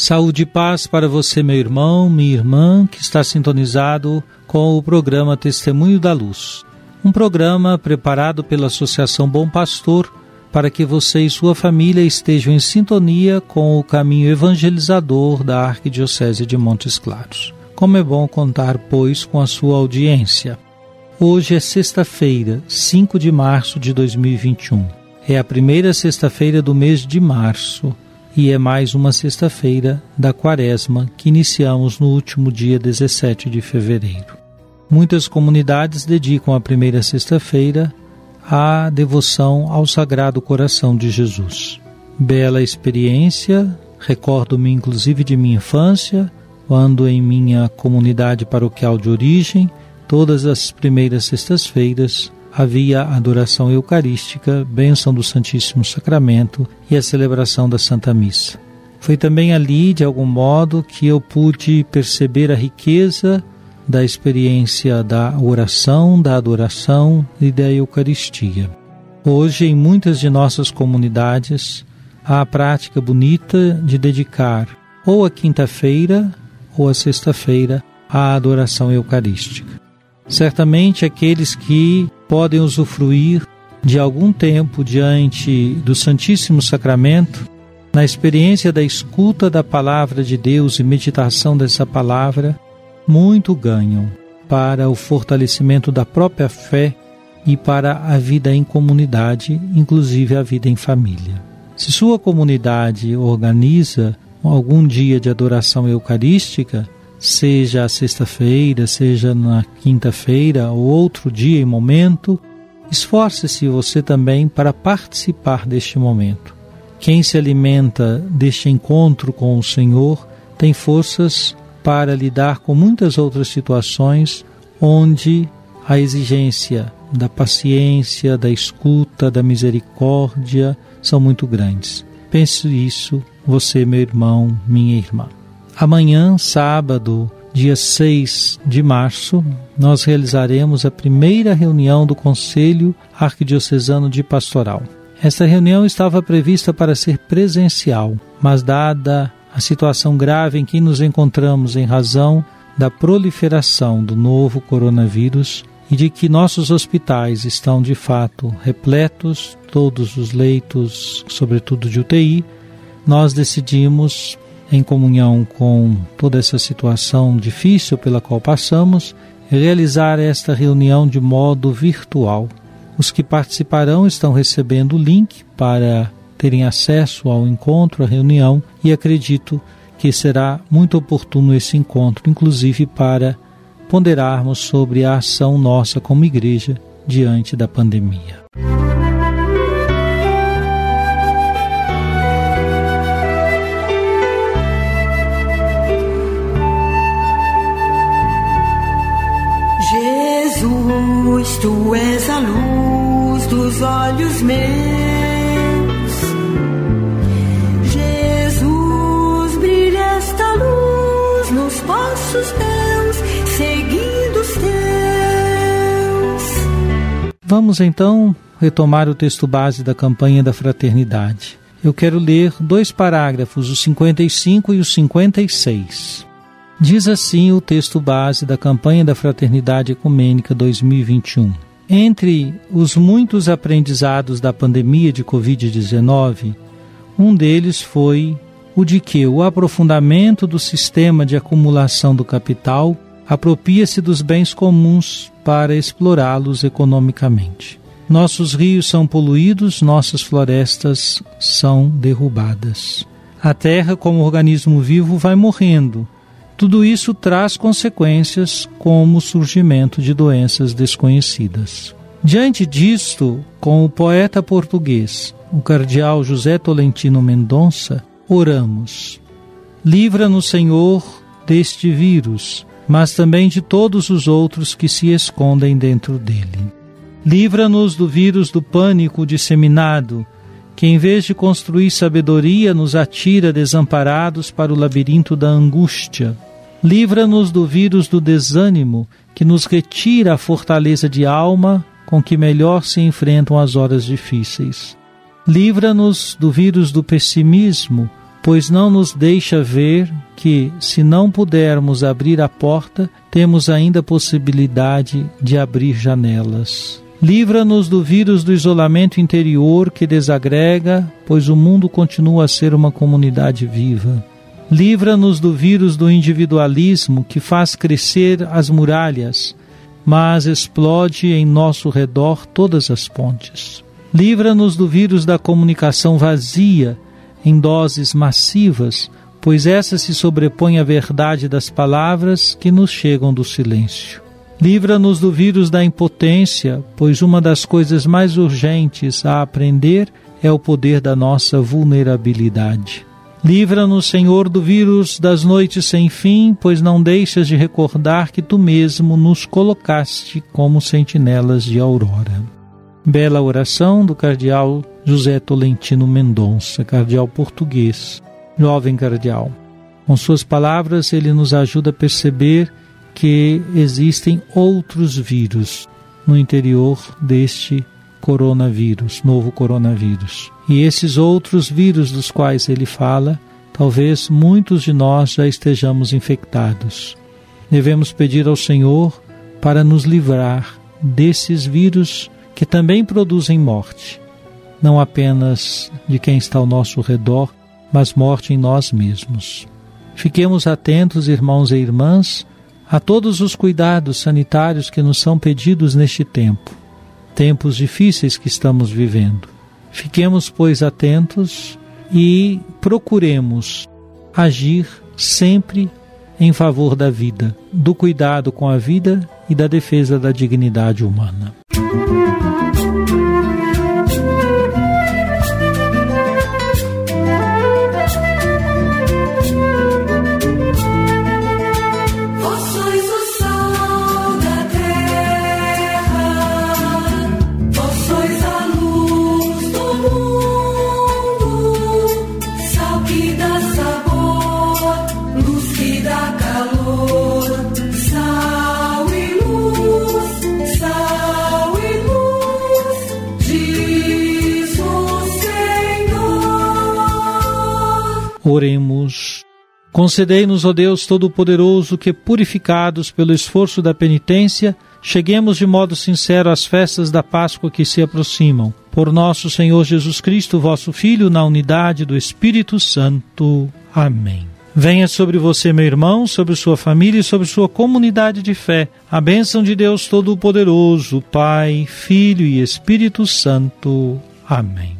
Saúde e paz para você, meu irmão, minha irmã, que está sintonizado com o programa Testemunho da Luz. Um programa preparado pela Associação Bom Pastor para que você e sua família estejam em sintonia com o caminho evangelizador da Arquidiocese de Montes Claros. Como é bom contar, pois, com a sua audiência. Hoje é sexta-feira, 5 de março de 2021. É a primeira sexta-feira do mês de março e é mais uma sexta-feira da quaresma que iniciamos no último dia 17 de fevereiro. Muitas comunidades dedicam a primeira sexta-feira à devoção ao Sagrado Coração de Jesus. Bela experiência, recordo-me inclusive de minha infância, quando em minha comunidade paroquial de origem, todas as primeiras sextas-feiras havia a adoração eucarística, bênção do Santíssimo Sacramento e a celebração da Santa Missa. Foi também ali, de algum modo, que eu pude perceber a riqueza da experiência da oração, da adoração e da Eucaristia. Hoje, em muitas de nossas comunidades, há a prática bonita de dedicar ou a quinta-feira ou a sexta-feira à adoração eucarística. Certamente aqueles que podem usufruir de algum tempo diante do Santíssimo Sacramento, na experiência da escuta da palavra de Deus e meditação dessa palavra, muito ganham para o fortalecimento da própria fé e para a vida em comunidade, inclusive a vida em família. Se sua comunidade organiza algum dia de adoração eucarística, seja a sexta-feira, seja na quinta-feira ou outro dia e momento, esforce-se você também para participar deste momento. Quem se alimenta deste encontro com o Senhor tem forças para lidar com muitas outras situações onde a exigência da paciência, da escuta, da misericórdia são muito grandes. Pense isso, você, meu irmão, minha irmã. Amanhã, sábado, dia 6 de março, nós realizaremos a primeira reunião do Conselho Arquidiocesano de Pastoral. Esta reunião estava prevista para ser presencial, mas dada a situação grave em que nos encontramos em razão da proliferação do novo coronavírus e de que nossos hospitais estão de fato repletos, todos os leitos, sobretudo de UTI, nós decidimos, em comunhão com toda essa situação difícil pela qual passamos, realizar esta reunião de modo virtual. Os que participarão estão recebendo o link para terem acesso ao encontro, à reunião, e acredito que será muito oportuno esse encontro, inclusive para ponderarmos sobre a ação nossa como igreja diante da pandemia. Olhos meus. Jesus, brilha esta luz nos passos teus, seguindo os teus. Vamos então retomar o texto base da campanha da fraternidade. Eu quero ler dois parágrafos, os 55 e os 56. Diz assim o texto base da campanha da Fraternidade Ecumênica 2021. Entre os muitos aprendizados da pandemia de Covid-19, Um deles foi o de que o aprofundamento do sistema de acumulação do capital apropria-se dos bens comuns para explorá-los economicamente. Nossos rios são poluídos, nossas florestas são derrubadas. A terra, como organismo vivo, vai morrendo. Tudo isso traz consequências, como o surgimento de doenças desconhecidas. Diante disto, com o poeta português, o cardeal José Tolentino Mendonça, oramos. Livra-nos, Senhor, deste vírus, mas também de todos os outros que se escondem dentro dele. Livra-nos do vírus do pânico disseminado, que em vez de construir sabedoria nos atira desamparados para o labirinto da angústia. Livra-nos do vírus do desânimo, que nos retira a fortaleza de alma com que melhor se enfrentam as horas difíceis. Livra-nos do vírus do pessimismo, pois não nos deixa ver que, se não pudermos abrir a porta, temos ainda a possibilidade de abrir janelas. Livra-nos do vírus do isolamento interior que desagrega, pois o mundo continua a ser uma comunidade viva. Livra-nos do vírus do individualismo que faz crescer as muralhas, mas explode em nosso redor todas as pontes. Livra-nos do vírus da comunicação vazia em doses massivas, pois essa se sobrepõe à verdade das palavras que nos chegam do silêncio. Livra-nos do vírus da impotência, pois uma das coisas mais urgentes a aprender é o poder da nossa vulnerabilidade. Livra-nos, Senhor, do vírus das noites sem fim, pois não deixas de recordar que tu mesmo nos colocaste como sentinelas de aurora. Bela oração do cardeal José Tolentino Mendonça, cardeal português, jovem cardeal. Com suas palavras, ele nos ajuda a perceber que existem outros vírus no interior deste coronavírus, novo coronavírus. E esses outros vírus dos quais ele fala, talvez muitos de nós já estejamos infectados. Devemos pedir ao Senhor para nos livrar desses vírus que também produzem morte, não apenas de quem está ao nosso redor, mas morte em nós mesmos. Fiquemos atentos, irmãos e irmãs, a todos os cuidados sanitários que nos são pedidos neste tempo, tempos difíceis que estamos vivendo. Fiquemos, pois, atentos e procuremos agir sempre em favor da vida, do cuidado com a vida e da defesa da dignidade humana. Música Oremos. Concedei-nos, ó Deus Todo-Poderoso, que, purificados pelo esforço da penitência, cheguemos de modo sincero às festas da Páscoa que se aproximam. Por nosso Senhor Jesus Cristo, vosso Filho, na unidade do Espírito Santo. Amém. Venha sobre você, meu irmão, sobre sua família e sobre sua comunidade de fé. A bênção de Deus Todo-Poderoso, Pai, Filho e Espírito Santo. Amém.